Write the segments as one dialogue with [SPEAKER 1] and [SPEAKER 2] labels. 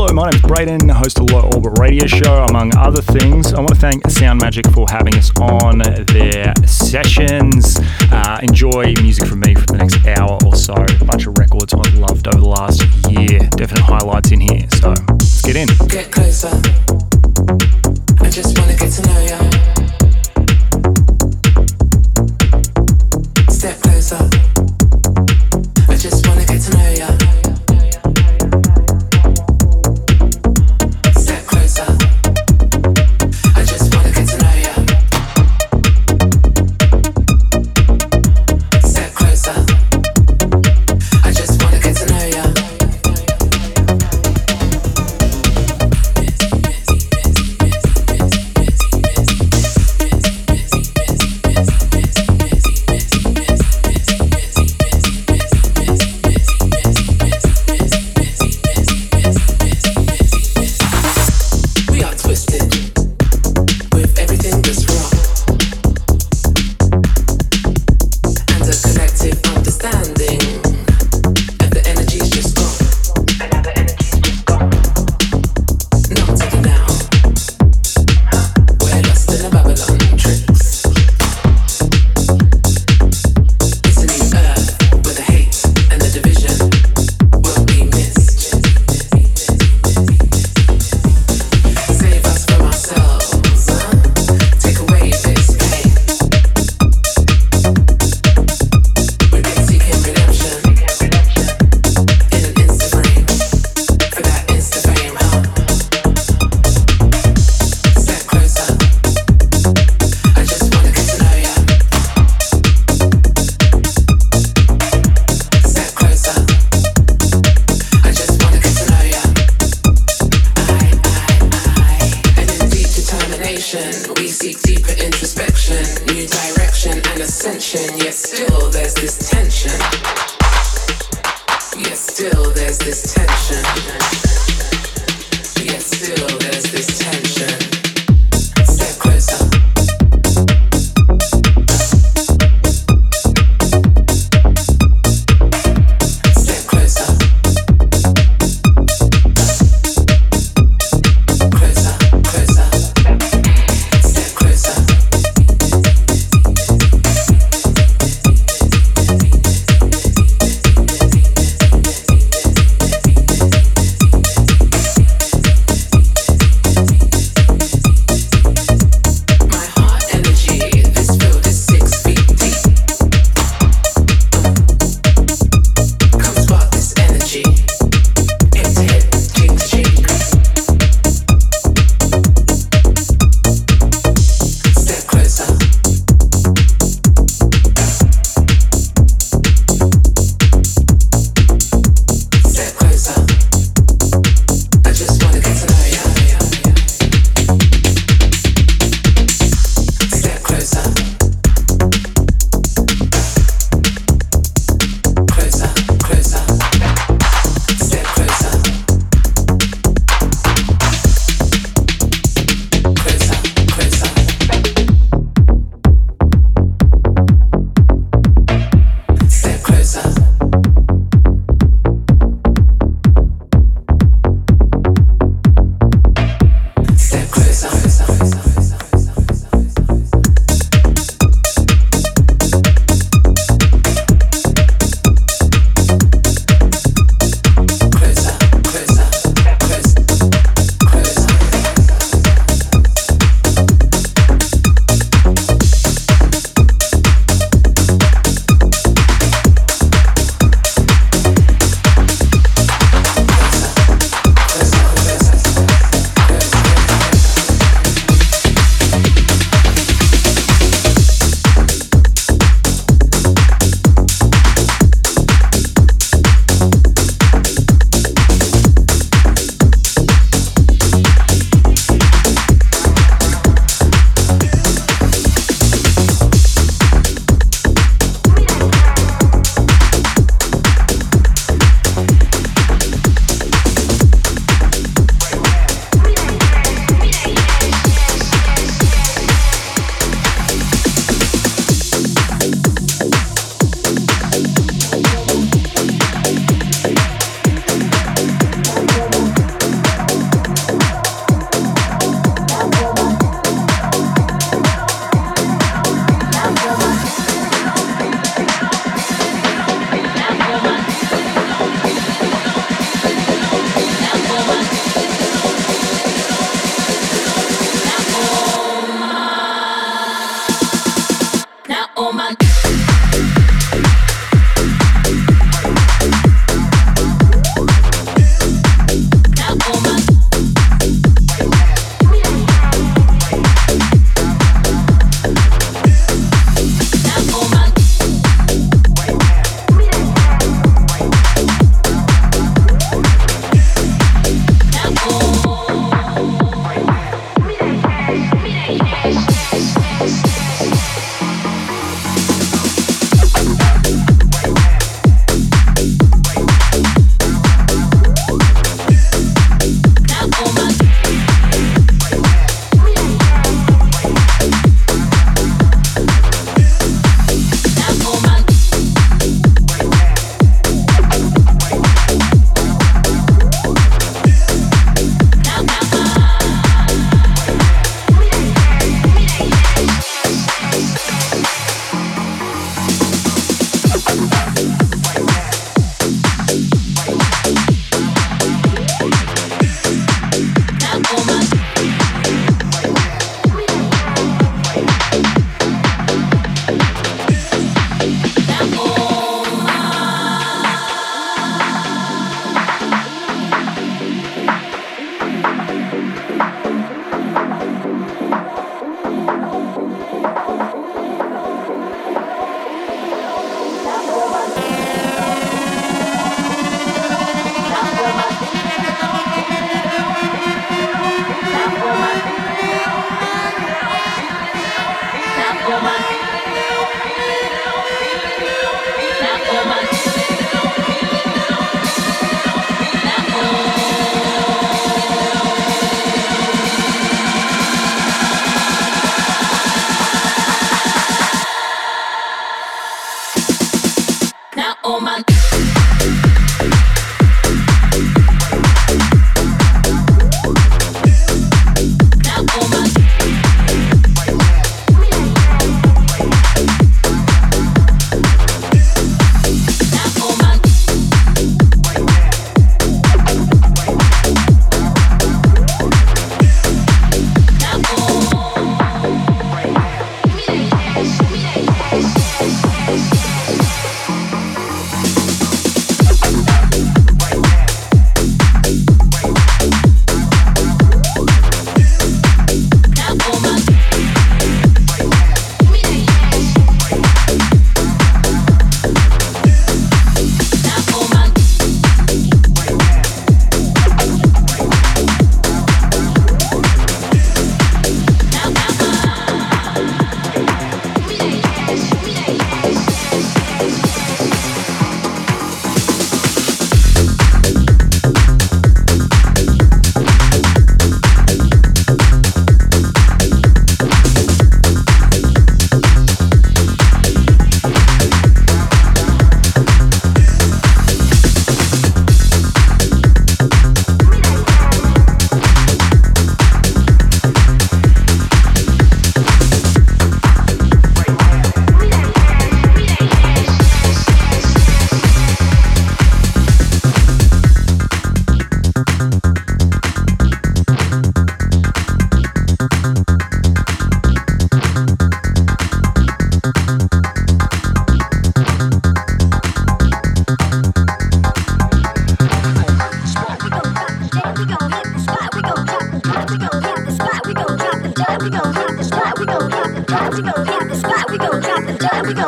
[SPEAKER 1] Hello, my name is Braydon, host of Low Orbit Radio Show, among other things. I want to thank Soundmagic for having us on their sessions. Uh, enjoy music from me for the next hour or so. A bunch of records I've loved over the last year. Definite highlights in here. So let's get in.
[SPEAKER 2] Get closer. I just want to get to know you.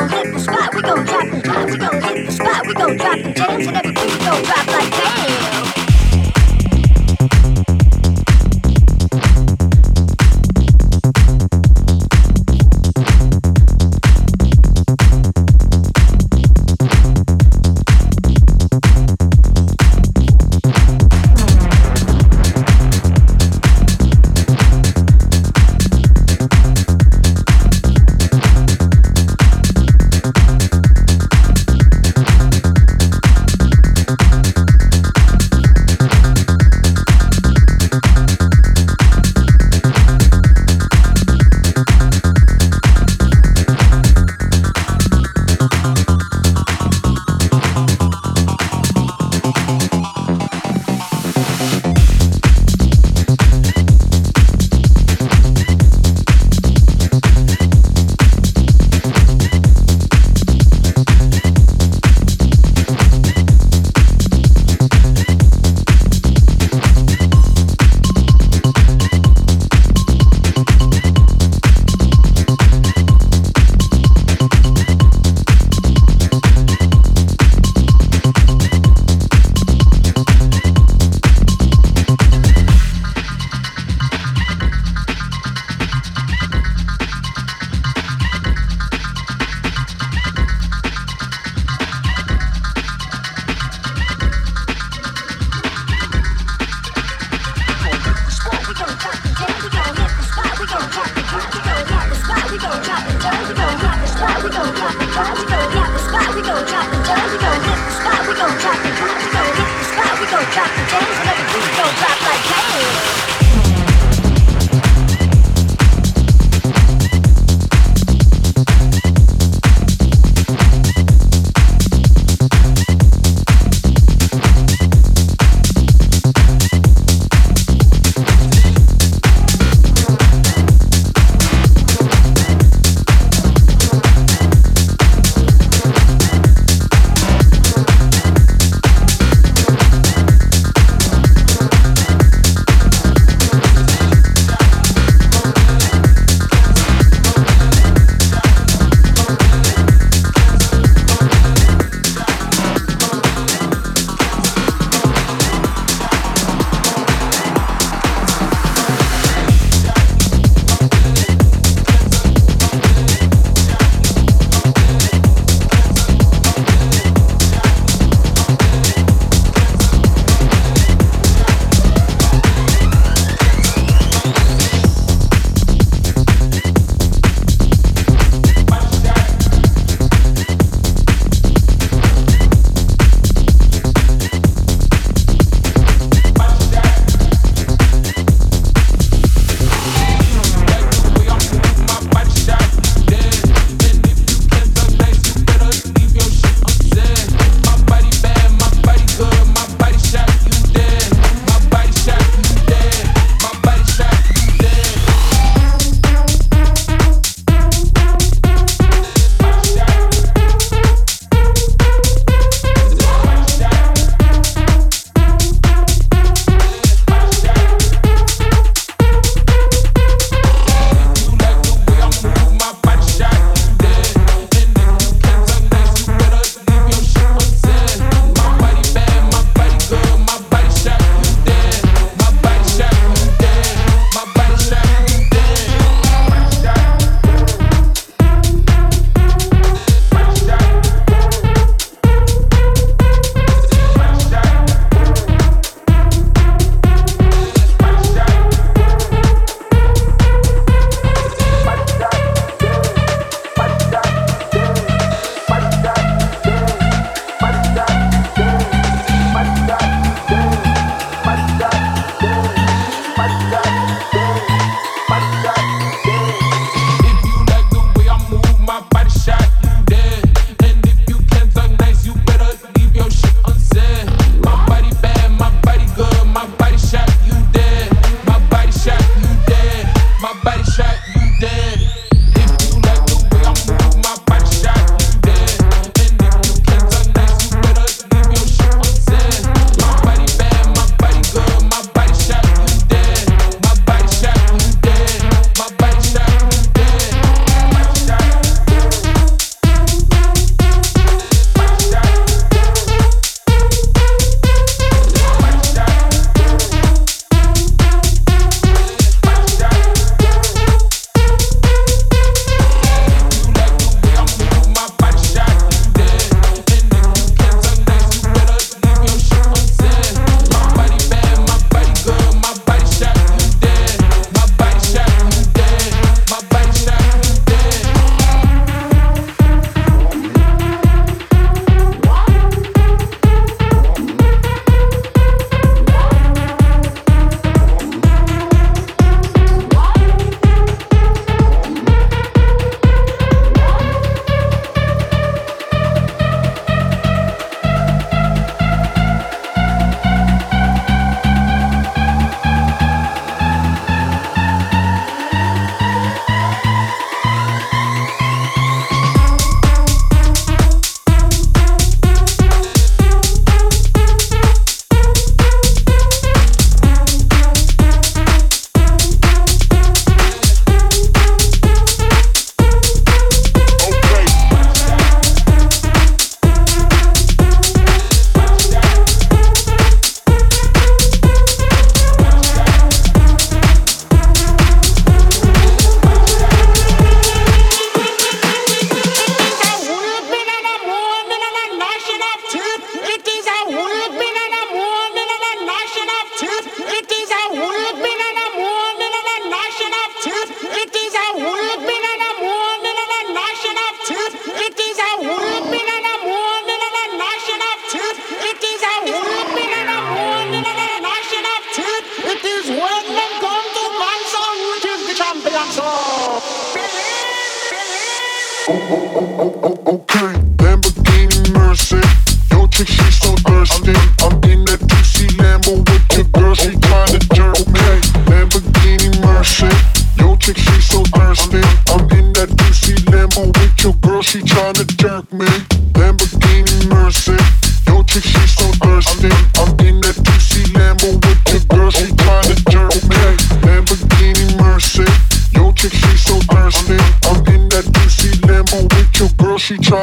[SPEAKER 3] gon' hit the spot, we gon' drop the jams, we gon' hit the spot, we gon' drop the jams, and every we gon' drop like damn.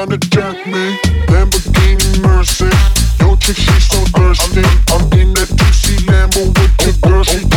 [SPEAKER 4] trying to jack me. Lamborghini Mercy. Your chick, she's so thirsty. I'm in that juicy Lambo with your girl. She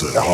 [SPEAKER 5] rock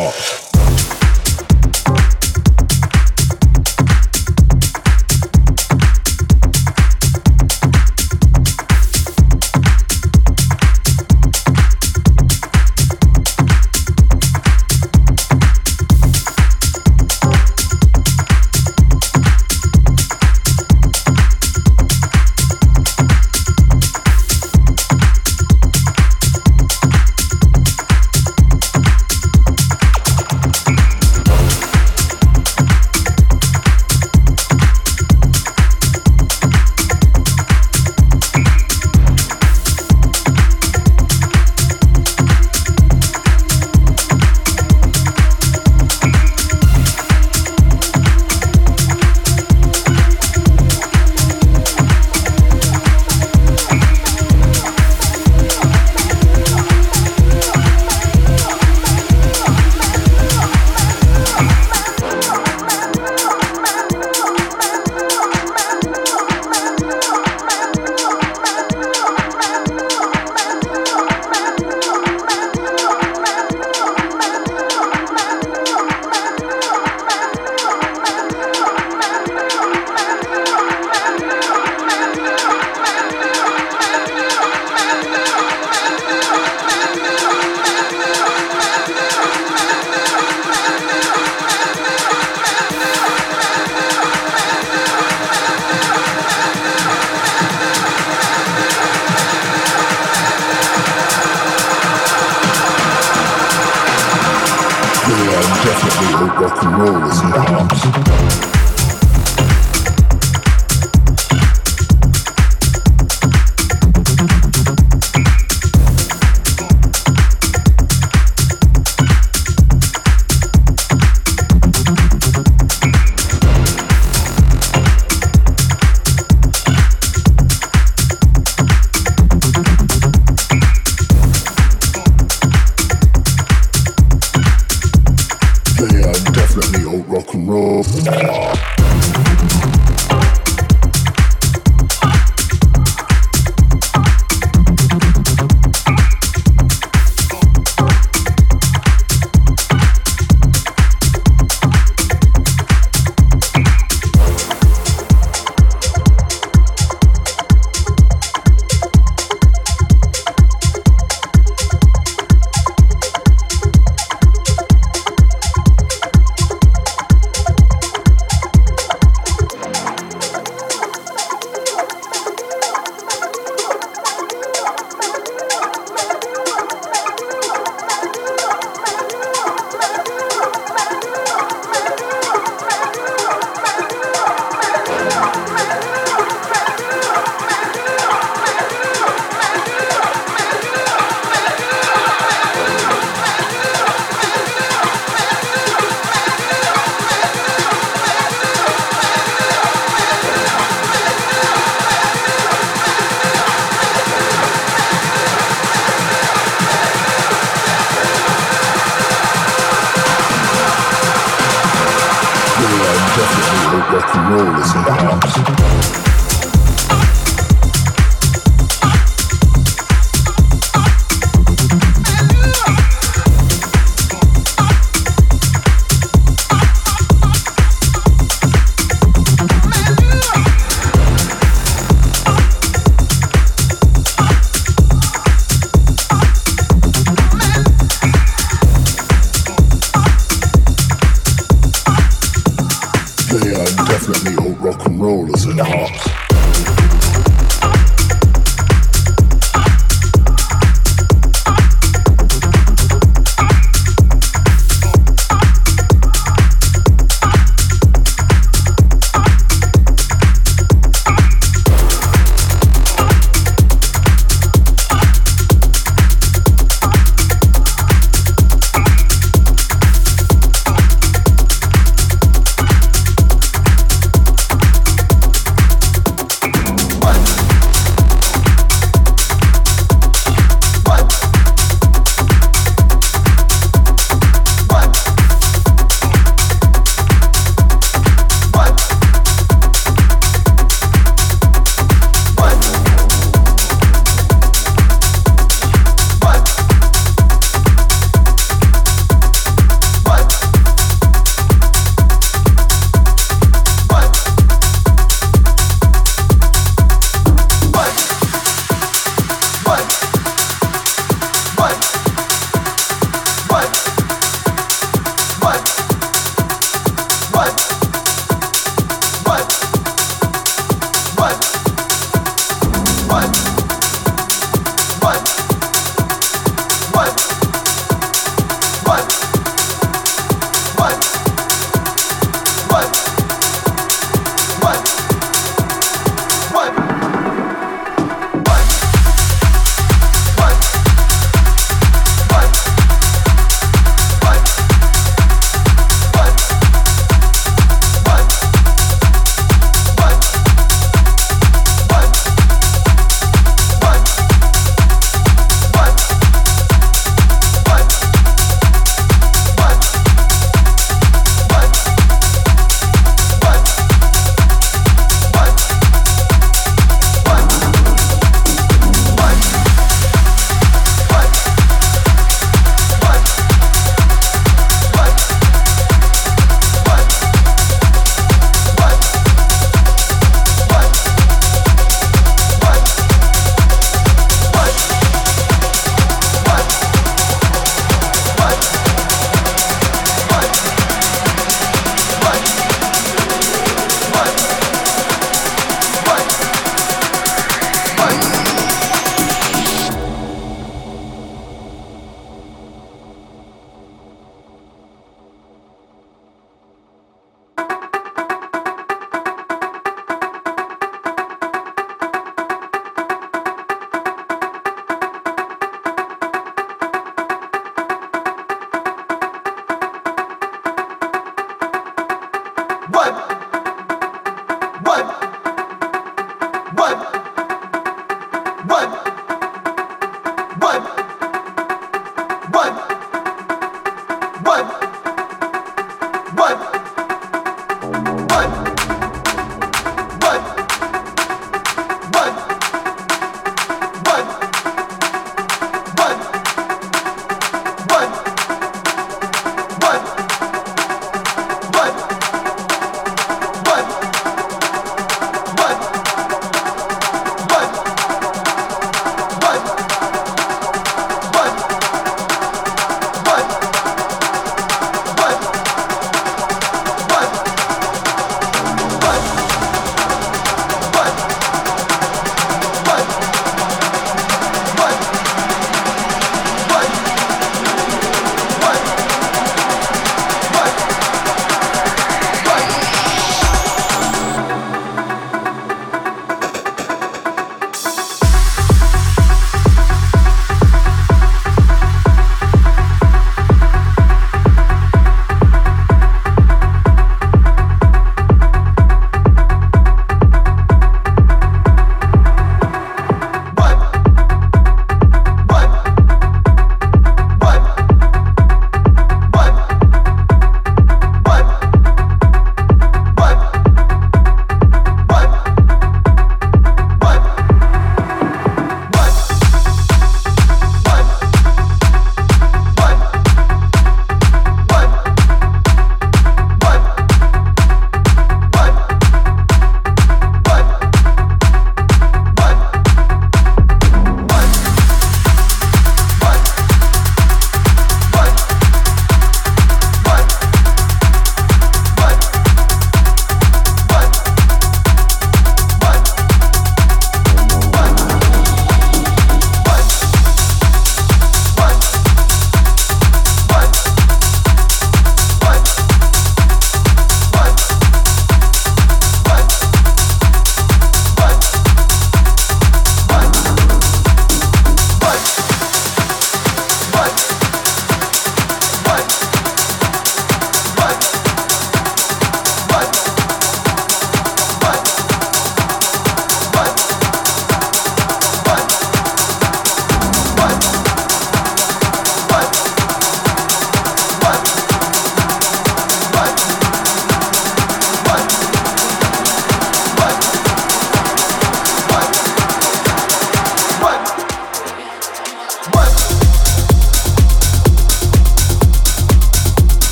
[SPEAKER 5] 然后。